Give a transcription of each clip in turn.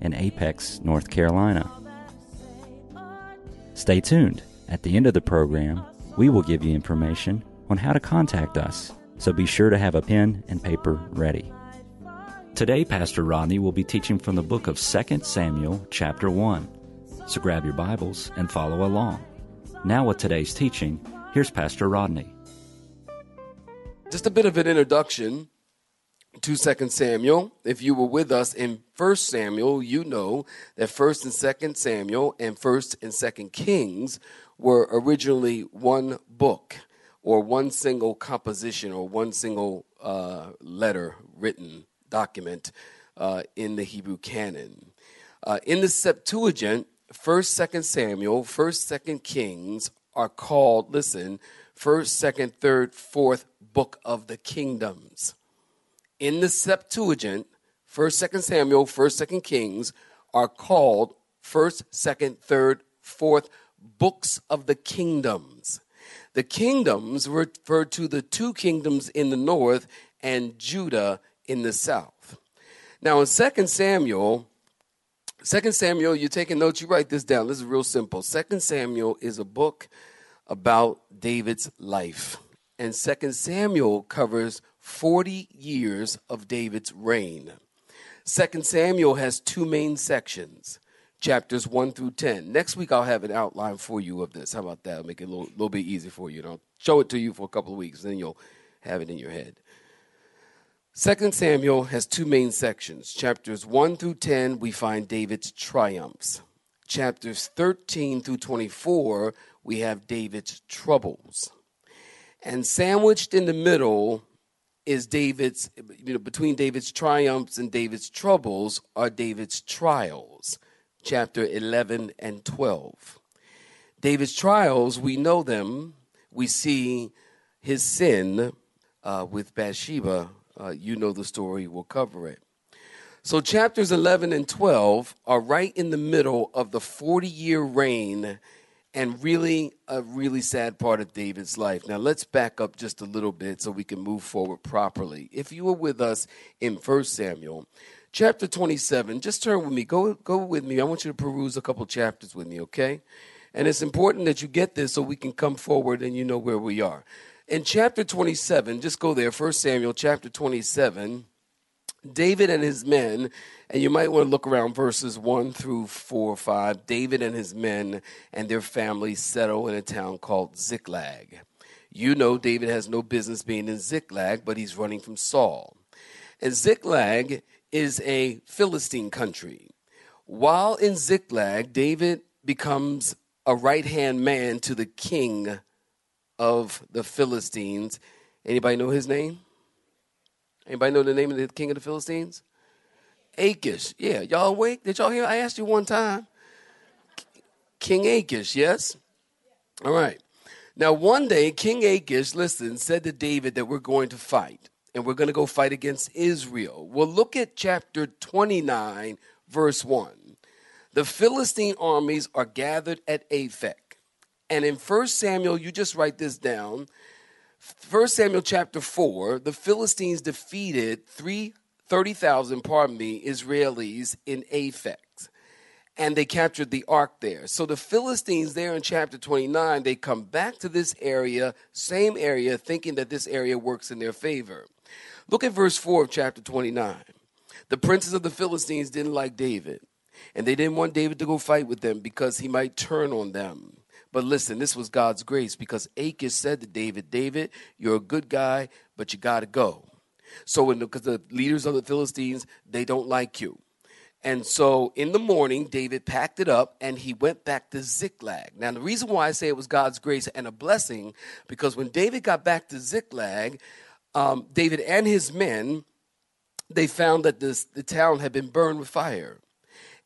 in Apex, North Carolina. Stay tuned. At the end of the program, we will give you information on how to contact us, so be sure to have a pen and paper ready. Today, Pastor Rodney will be teaching from the book of 2 Samuel, chapter 1. So grab your Bibles and follow along. Now, with today's teaching, here's Pastor Rodney. Just a bit of an introduction to Second Samuel. If you were with us in First Samuel, you know that First and Second Samuel and First and Second Kings were originally one book or one single composition or one single uh, letter written document uh, in the Hebrew canon. Uh, in the Septuagint, First, Second Samuel, First, Second Kings are called. Listen, First, Second, Third, Fourth book of the kingdoms in the Septuagint, 1st, 2nd Samuel, 1st, 2nd Kings, are called 1st, 2nd, 3rd, 4th books of the kingdoms. The kingdoms refer to the two kingdoms in the north and Judah in the south. Now in 2nd Samuel, 2nd Samuel, you're taking notes, you write this down. This is real simple. 2nd Samuel is a book about David's life. And 2nd Samuel covers 40 years of David's reign. Second Samuel has two main sections, chapters 1 through 10. Next week, I'll have an outline for you of this. How about that? I'll make it a little, little bit easier for you. I'll show it to you for a couple of weeks, then you'll have it in your head. Second Samuel has two main sections. Chapters 1 through 10, we find David's triumphs. Chapters 13 through 24, we have David's troubles. And sandwiched in the middle is David's, you know, between David's triumphs and David's troubles are David's trials, chapter 11 and 12. David's trials, we know them. We see his sin uh, with Bathsheba. Uh, you know the story, we'll cover it. So, chapters 11 and 12 are right in the middle of the 40 year reign and really a really sad part of David's life. Now let's back up just a little bit so we can move forward properly. If you were with us in 1 Samuel, chapter 27, just turn with me. Go go with me. I want you to peruse a couple chapters with me, okay? And it's important that you get this so we can come forward and you know where we are. In chapter 27, just go there, 1 Samuel chapter 27, David and his men and you might want to look around verses 1 through 4 or 5. David and his men and their families settle in a town called Ziklag. You know, David has no business being in Ziklag, but he's running from Saul. And Ziklag is a Philistine country. While in Ziklag, David becomes a right hand man to the king of the Philistines. Anybody know his name? Anybody know the name of the king of the Philistines? Achish. Yeah, y'all awake? Did y'all hear? I asked you one time. King Achish, yes? All right. Now, one day, King Achish, listen, said to David that we're going to fight, and we're going to go fight against Israel. Well, look at chapter 29, verse 1. The Philistine armies are gathered at Aphek. And in 1 Samuel, you just write this down. 1 Samuel chapter 4, the Philistines defeated three 30,000, pardon me, Israelis in Aphek. And they captured the ark there. So the Philistines, there in chapter 29, they come back to this area, same area, thinking that this area works in their favor. Look at verse 4 of chapter 29. The princes of the Philistines didn't like David, and they didn't want David to go fight with them because he might turn on them. But listen, this was God's grace because Achish said to David, David, you're a good guy, but you got to go. So, because the, the leaders of the Philistines, they don't like you. And so in the morning, David packed it up and he went back to Ziklag. Now, the reason why I say it was God's grace and a blessing, because when David got back to Ziklag, um, David and his men, they found that this, the town had been burned with fire.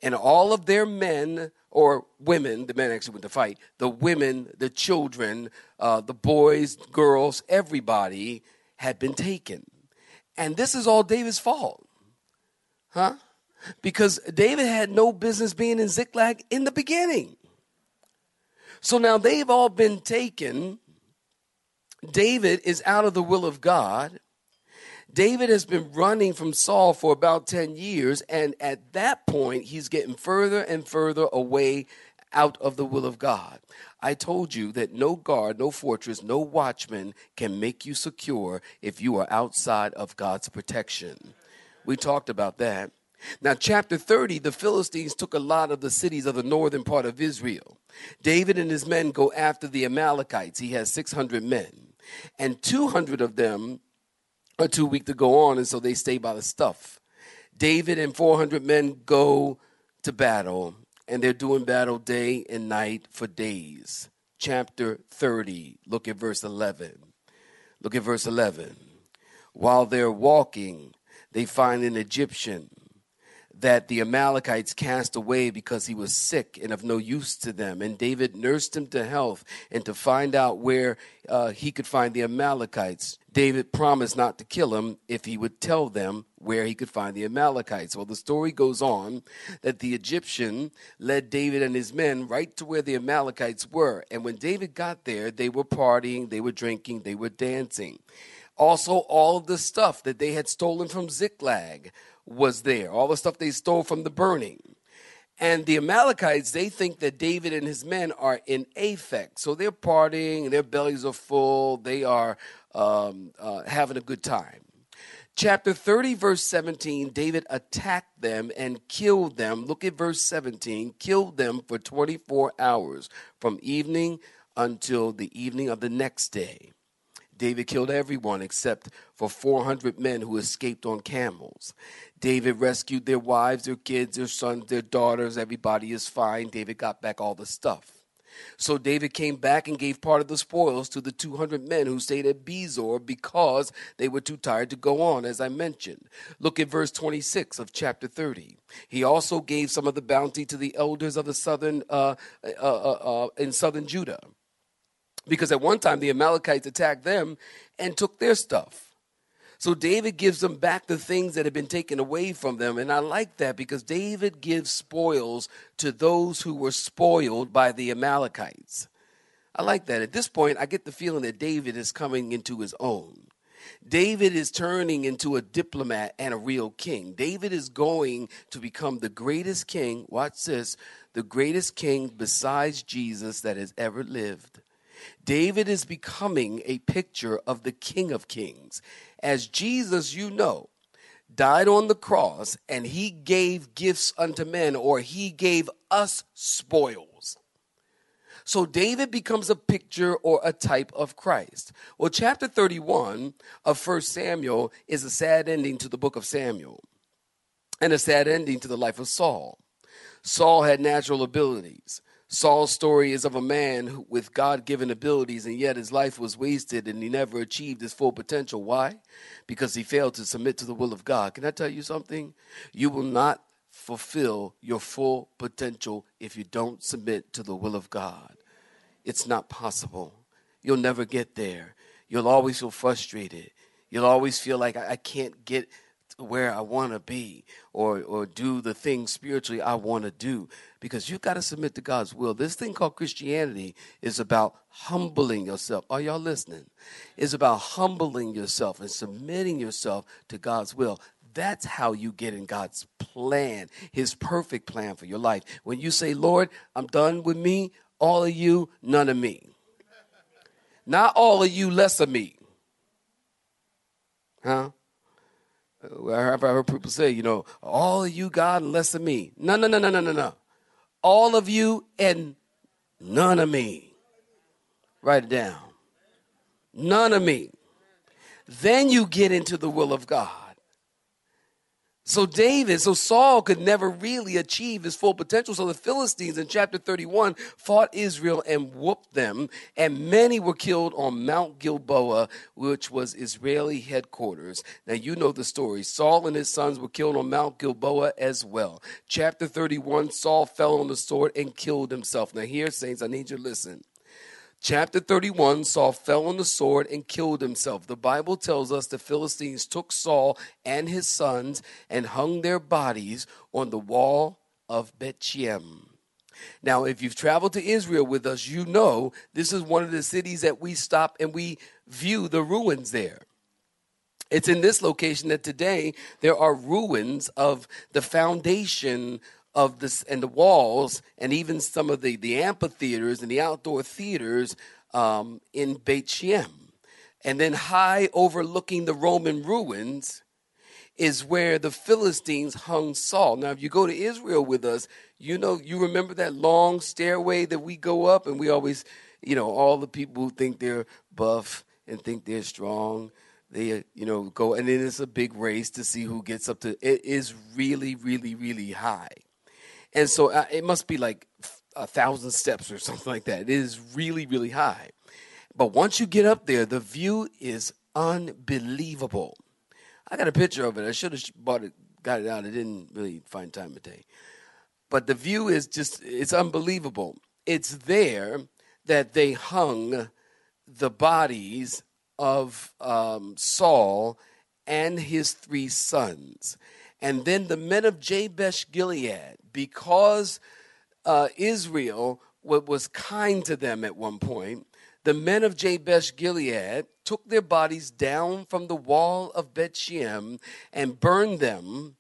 And all of their men or women, the men actually went to fight, the women, the children, uh, the boys, girls, everybody had been taken. And this is all David's fault. Huh? Because David had no business being in Ziklag in the beginning. So now they've all been taken. David is out of the will of God. David has been running from Saul for about 10 years, and at that point, he's getting further and further away out of the will of God. I told you that no guard, no fortress, no watchman can make you secure if you are outside of God's protection. We talked about that. Now, chapter 30, the Philistines took a lot of the cities of the northern part of Israel. David and his men go after the Amalekites. He has 600 men, and 200 of them are too weak to go on, and so they stay by the stuff. David and 400 men go to battle, and they're doing battle day and night for days. Chapter 30, look at verse 11. Look at verse 11. While they're walking, they find an Egyptian that the Amalekites cast away because he was sick and of no use to them. And David nursed him to health and to find out where uh, he could find the Amalekites. David promised not to kill him if he would tell them where he could find the Amalekites. Well, the story goes on that the Egyptian led David and his men right to where the Amalekites were. And when David got there, they were partying, they were drinking, they were dancing. Also, all of the stuff that they had stolen from Ziklag was there, all the stuff they stole from the burning. And the Amalekites, they think that David and his men are in Aphek. So they're partying, their bellies are full, they are um, uh, having a good time. Chapter 30, verse 17 David attacked them and killed them. Look at verse 17 killed them for 24 hours from evening until the evening of the next day. David killed everyone except for 400 men who escaped on camels. David rescued their wives, their kids, their sons, their daughters. Everybody is fine. David got back all the stuff. So David came back and gave part of the spoils to the 200 men who stayed at Bezor because they were too tired to go on, as I mentioned. Look at verse 26 of chapter 30. He also gave some of the bounty to the elders of the southern uh, uh, uh, uh in southern Judah, because at one time the Amalekites attacked them and took their stuff. So David gives them back the things that have been taken away from them. And I like that because David gives spoils to those who were spoiled by the Amalekites. I like that. At this point, I get the feeling that David is coming into his own. David is turning into a diplomat and a real king. David is going to become the greatest king, watch this, the greatest king besides Jesus that has ever lived. David is becoming a picture of the King of Kings as Jesus, you know, died on the cross and he gave gifts unto men, or he gave us spoils. So David becomes a picture or a type of Christ. Well, chapter 31 of 1 Samuel is a sad ending to the book of Samuel and a sad ending to the life of Saul. Saul had natural abilities. Saul's story is of a man with God given abilities, and yet his life was wasted and he never achieved his full potential. Why? Because he failed to submit to the will of God. Can I tell you something? You will not fulfill your full potential if you don't submit to the will of God. It's not possible. You'll never get there. You'll always feel frustrated. You'll always feel like I, can't get where I want to be or or do the things spiritually I want to do because you got to submit to God's will. This thing called Christianity is about humbling yourself. Are y'all listening? It's about humbling yourself and submitting yourself to God's will. That's how you get in God's plan, his perfect plan for your life. When you say, "Lord, I'm done with me, all of you, none of me." Not all of you, less of me. Huh? I've heard people say, you know, all of you, God, and less of me. No, no, no, no, no, no, no. All of you and none of me. Write it down. None of me. Then you get into the will of God. So David, so Saul could never really achieve his full potential. So the Philistines in chapter 31 fought Israel and whooped them, and many were killed on Mount Gilboa, which was Israeli headquarters. Now you know the story. Saul and his sons were killed on Mount Gilboa as well. Chapter 31, Saul fell on the sword and killed himself. Now here, saints, I need you to listen. Chapter 31 Saul fell on the sword and killed himself. The Bible tells us the Philistines took Saul and his sons and hung their bodies on the wall of Beth Shan. Now, if you've traveled to Israel with us, you know this is one of the cities that we stop and we view the ruins there. It's in this location that today there are ruins of the foundation of this and the walls and even some of the, the amphitheaters and the outdoor theaters um, in Beit She'an. And then high overlooking the Roman ruins is where the Philistines hung Saul. Now, if you go to Israel with us, you know, you remember that long stairway that we go up and we always, you know, all the people who think they're buff and think they're strong they you know go and then it's a big race to see who gets up to it is really really really high and so uh, it must be like a thousand steps or something like that. It is really, really high. But once you get up there, the view is unbelievable. I got a picture of it. I should have bought it, got it out. I didn't really find time today. But the view is just, it's unbelievable. It's there that they hung the bodies of um, Saul and his three sons. And then the men of Jabesh Gilead, because uh, Israel was kind to them at one point, the men of Jabesh Gilead took their bodies down from the wall of Beth Shan and burned them,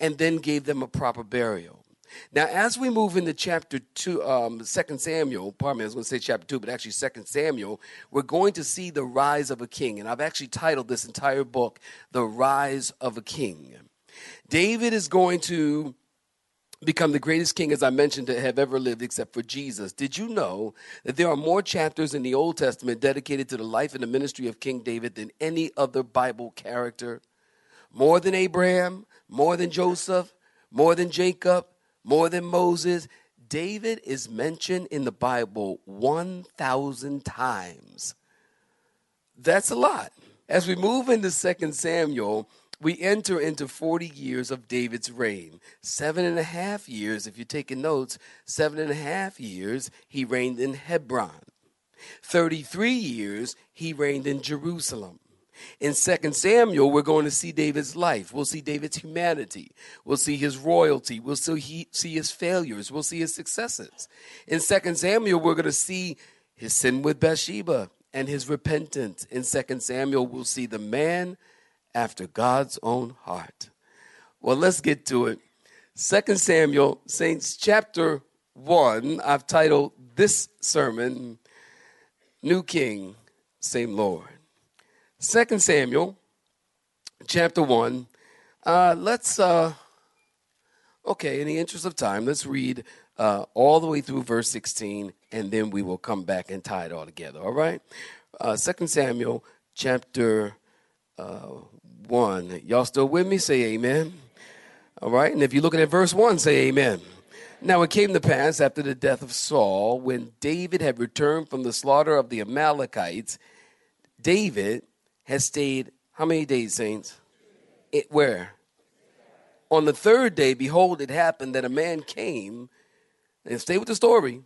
and then gave them a proper burial. Now, as we move into chapter two, um, Second Samuel, pardon me, I was going to say chapter two, but actually Second Samuel, we're going to see the rise of a king, and I've actually titled this entire book "The Rise of a King." David is going to become the greatest king, as I mentioned, to have ever lived except for Jesus. Did you know that there are more chapters in the Old Testament dedicated to the life and the ministry of King David than any other Bible character? More than Abraham, more than Joseph, more than Jacob, more than Moses. David is mentioned in the Bible 1,000 times. That's a lot. As we move into 2 Samuel, we enter into 40 years of David's reign. Seven and a half years, if you're taking notes, seven and a half years he reigned in Hebron. 33 years he reigned in Jerusalem. In 2 Samuel, we're going to see David's life. We'll see David's humanity. We'll see his royalty. We'll see, his failures. We'll see his successes. In 2 Samuel, we're going to see his sin with Bathsheba and his repentance. In 2 Samuel, we'll see the man after God's own heart. Well, let's get to it. Second Samuel, Saints, chapter 1. I've titled this sermon, New King, Same Lord. Second Samuel, chapter 1. Uh, let's, uh, okay, in the interest of time, let's read uh, all the way through verse 16, and then we will come back and tie it all together, all right? Uh, Second Samuel, chapter uh, 1. Y'all still with me? Say amen. All right. And if you're looking at verse 1, say amen. Now it came to pass after the death of Saul, when David had returned from the slaughter of the Amalekites, David had stayed how many days, saints? It, where? On the third day, behold, it happened that a man came, and stay with the story.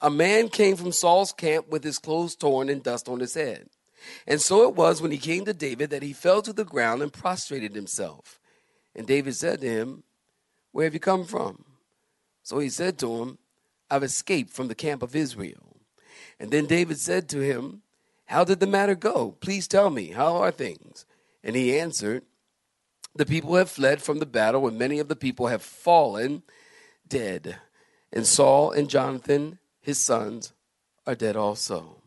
A man came from Saul's camp with his clothes torn and dust on his head. And so it was when he came to David that he fell to the ground and prostrated himself. And David said to him, Where have you come from? So he said to him, I've escaped from the camp of Israel. And then David said to him, How did the matter go? Please tell me, how are things? And he answered, The people have fled from the battle, and many of the people have fallen dead. And Saul and Jonathan, his sons, are dead also.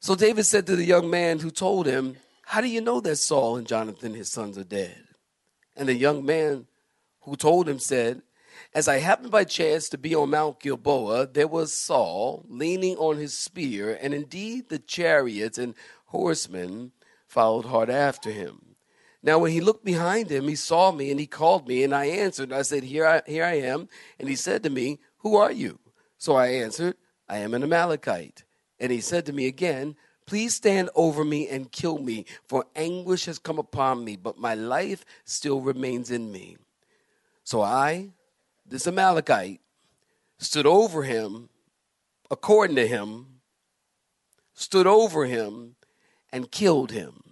So David said to the young man who told him, How do you know that Saul and Jonathan, his sons, are dead? And the young man who told him said, As I happened by chance to be on Mount Gilboa, there was Saul leaning on his spear, and indeed the chariots and horsemen followed hard after him. Now, when he looked behind him, he saw me and he called me, and I answered. I said, Here I, here I am. And he said to me, Who are you? So I answered, I am an Amalekite. And he said to me again, Please stand over me and kill me, for anguish has come upon me, but my life still remains in me. So I, this Amalekite, stood over him, according to him, stood over him and killed him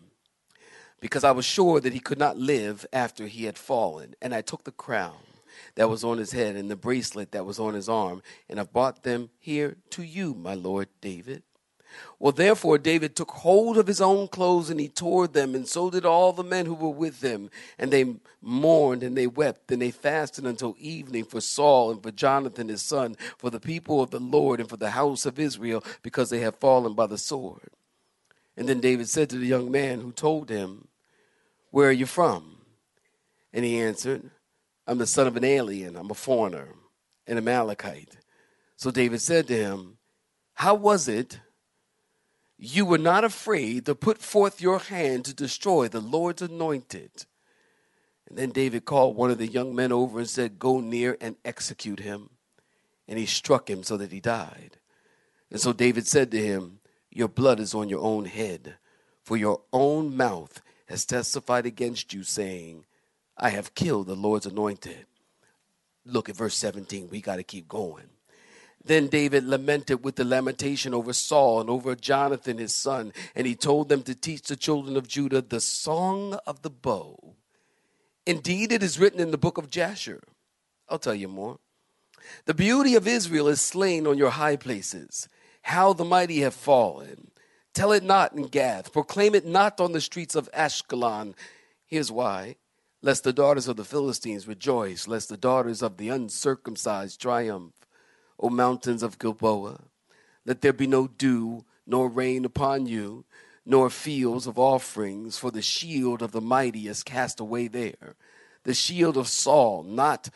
because I was sure that he could not live after he had fallen. And I took the crown that was on his head and the bracelet that was on his arm, and I've brought them here to you, my Lord David. Well, therefore, David took hold of his own clothes and he tore them, and so did all the men who were with him. And they mourned and they wept and they fasted until evening for Saul and for Jonathan his son, for the people of the Lord and for the house of Israel, because they have fallen by the sword. And then David said to the young man who told him, Where are you from? And he answered, I'm the son of an alien, I'm a foreigner, an Amalekite. So David said to him, How was it you were not afraid to put forth your hand to destroy the Lord's anointed? And then David called one of the young men over and said, Go near and execute him. And he struck him so that he died. And so David said to him, your blood is on your own head, for your own mouth has testified against you, saying, I have killed the Lord's anointed. Look at verse 17. We got to keep going. Then David lamented with the lamentation over Saul and over Jonathan his son, and he told them to teach the children of Judah the song of the bow. Indeed, it is written in the book of Jasher. I'll tell you more. The beauty of Israel is slain on your high places how the mighty have fallen. Tell it not in Gath, proclaim it not on the streets of Ashkelon. Here's why lest the daughters of the Philistines rejoice, lest the daughters of the uncircumcised triumph. O mountains of Gilboa, let there be no dew nor rain upon you, nor fields of offerings, for the shield of the mighty is cast away there. The shield of Saul, not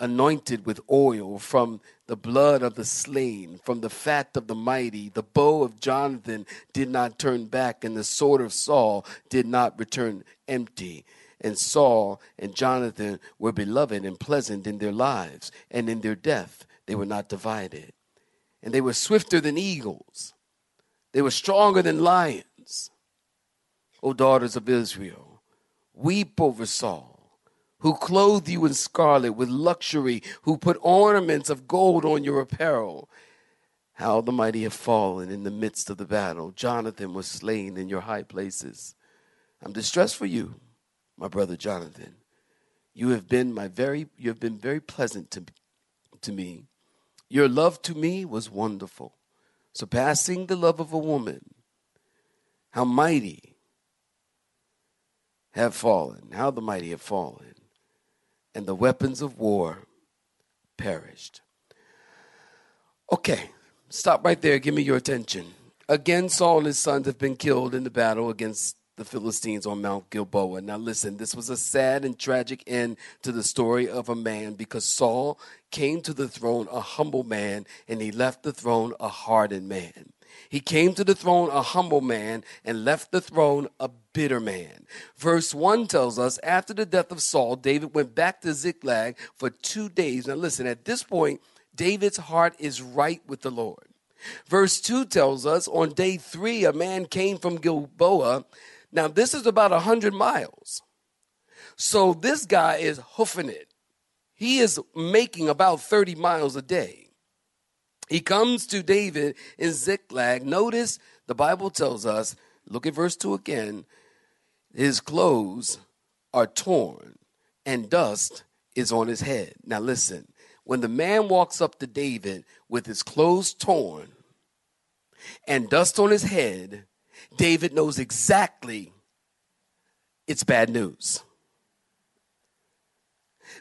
anointed with oil from the blood of the slain, from the fat of the mighty. The bow of Jonathan did not turn back, and the sword of Saul did not return empty. And Saul and Jonathan were beloved and pleasant in their lives, and in their death they were not divided. And they were swifter than eagles, they were stronger than lions. O daughters of Israel, weep over Saul who clothed you in scarlet with luxury, who put ornaments of gold on your apparel. How the mighty have fallen in the midst of the battle. Jonathan was slain in your high places. I'm distressed for you, my brother Jonathan. You have been my very you have been very pleasant to, to me. Your love to me was wonderful, surpassing the love of a woman. How mighty have fallen, how the mighty have fallen and the weapons of war perished. Okay, stop right there. Give me your attention. Again, Saul and his sons have been killed in the battle against the Philistines on Mount Gilboa. Now, listen, this was a sad and tragic end to the story of a man because Saul came to the throne a humble man and he left the throne a hardened man. He came to the throne a humble man and left the throne a bitter man. Verse 1 tells us after the death of Saul, David went back to Ziklag for two days. Now, listen, at this point, David's heart is right with the Lord. Verse 2 tells us on day three, a man came from Gilboa. Now, this is about 100 miles. So, this guy is hoofing it. He is making about 30 miles a day. He comes to David in Ziklag. Notice the Bible tells us, look at verse 2 again, his clothes are torn and dust is on his head. Now listen, when the man walks up to David with his clothes torn and dust on his head, David knows exactly it's bad news.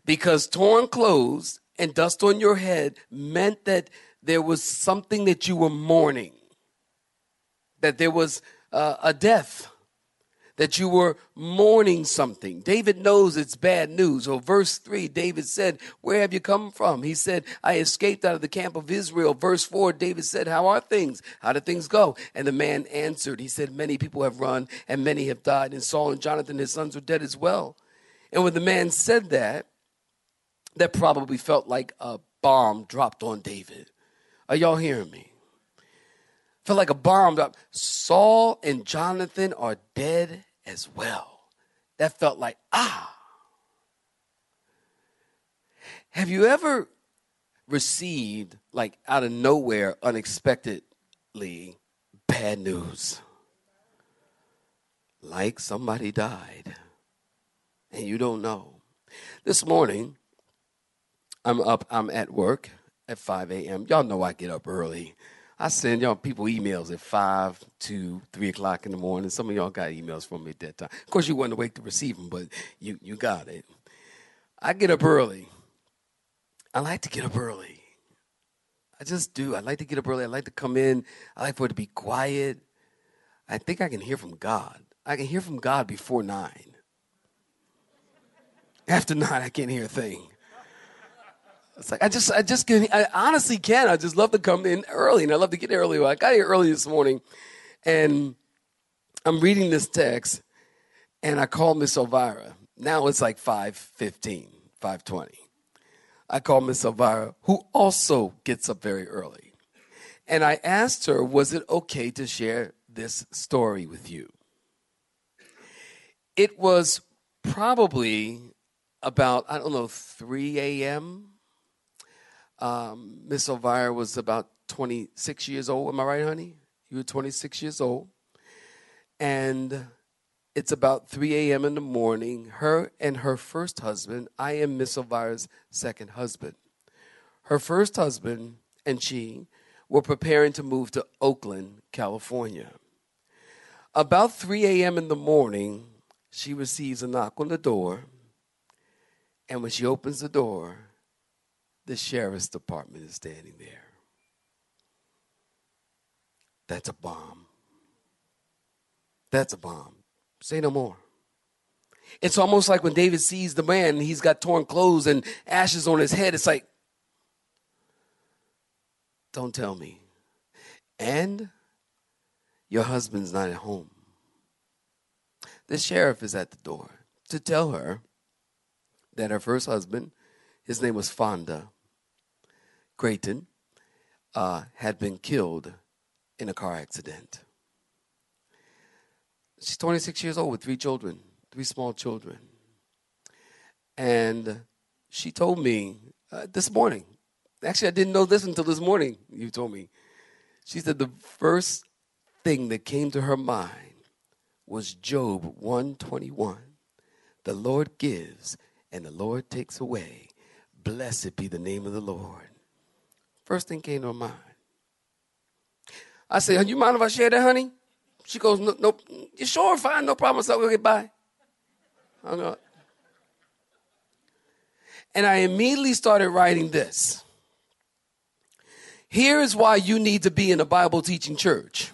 Because torn clothes and dust on your head meant that there was something that you were mourning, that there was uh, a death, that you were mourning something. David knows it's bad news. So, verse 3, David said, Where have you come from? He said, I escaped out of the camp of Israel. Verse 4, David said, How are things? How did things go? And the man answered, He said, Many people have run and many have died, and Saul and Jonathan, his sons, are dead as well. And when the man said that, that probably felt like a bomb dropped on David. Are y'all hearing me? Felt like a bomb dropped. Saul and Jonathan are dead as well. That felt like, ah. Have you ever received, like out of nowhere, unexpectedly, bad news? Like somebody died and you don't know. This morning, I'm up, I'm at work at 5 a.m. Y'all know I get up early. I send y'all people emails at 5 to 3 o'clock in the morning. Some of y'all got emails from me at that time. Of course, you wasn't awake to receive them, but you, you got it. I get up early. I like to get up early. I just do. I like to get up early. I like to come in. I like for it to be quiet. I think I can hear from God. I can hear from God before 9. After 9, I can't hear a thing. It's like I just, I just can, I honestly can. I just love to come in early, and I love to get early. I got here early this morning, and I'm reading this text, and I call Miss Elvira. Now it's like 5:15, 5:20. I call Miss Elvira, who also gets up very early, and I asked her, "Was it okay to share this story with you?" It was probably about I don't know 3 a.m um, Miss Elvira was about 26 years old. Am I right, honey? You were 26 years old. And it's about 3 a.m. in the morning. Her and her first husband, I am Miss Elvira's second husband. Her first husband and she were preparing to move to Oakland, California. About 3 a.m. in the morning, she receives a knock on the door. And when she opens the door, the sheriff's department is standing there. That's a bomb. That's a bomb. Say no more. It's almost like when David sees the man he's got torn clothes and ashes on his head. It's like, don't tell me. And your husband's not at home. The sheriff is at the door to tell her that her first husband, his name was Fonda, Creighton uh, had been killed in a car accident. She's 26 years old with three children, three small children. And she told me uh, this morning, actually, I didn't know this until this morning, you told me. She said the first thing that came to her mind was Job 121. The Lord gives and the Lord takes away. Blessed be the name of the Lord. First thing came to mind. I said, you mind if I share that, honey? She goes, no, no you sure, fine, no problem. So we'll get by. Hung up. And I immediately started writing this. Here is why you need to be in a Bible teaching church.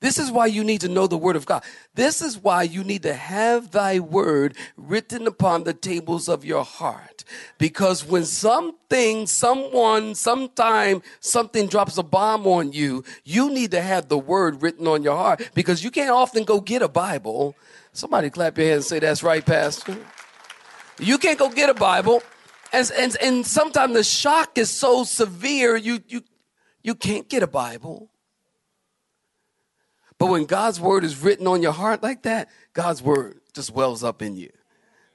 This is why you need to know the word of God. This is why you need to have thy word written upon the tables of your heart. Because when something, someone, sometime, something drops a bomb on you, you need to have the word written on your heart because you can't often go get a Bible. Somebody clap your hands and say, That's right, Pastor. You can't go get a Bible. And, and, and sometimes the shock is so severe, you, you, you can't get a Bible. But when God's word is written on your heart like that, God's word just wells up in you.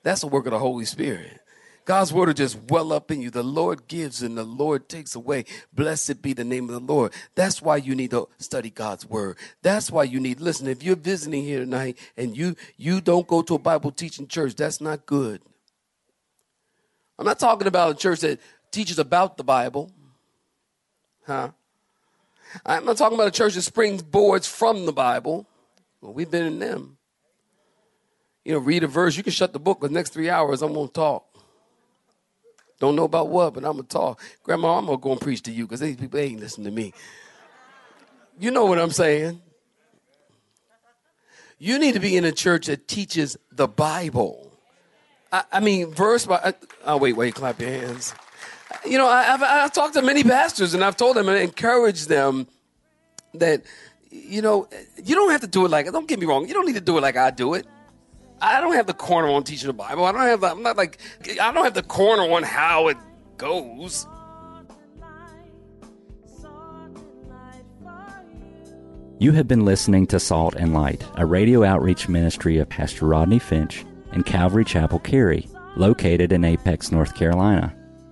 That's the work of the Holy Spirit. God's word will just well up in you. The Lord gives and the Lord takes away. Blessed be the name of the Lord. That's why you need to study God's word. That's why you need listen. If you're visiting here tonight and you you don't go to a Bible teaching church, that's not good. I'm not talking about a church that teaches about the Bible. Huh? I'm not talking about a church that springs boards from the Bible. Well, we've been in them. You know, read a verse, you can shut the book, the next three hours I'm going to talk. Don't know about what, but I'm going to talk. Grandma, I'm going to go and preach to you because these people ain't listening to me. You know what I'm saying. You need to be in a church that teaches the Bible. I, I mean, verse by. Oh, wait, wait, clap your hands. You know, I, have I've talked to many pastors and I've told them and encouraged them that, you know, you don't have to do it like, don't get me wrong, you don't need to do it like I do it. I don't have the corner on teaching the Bible. I don't have, the, I'm not like, I don't have the corner on how it goes. You have been listening to Salt and Light, a radio outreach ministry of Pastor Rodney Finch and Calvary Chapel Cary, located in Apex, North Carolina.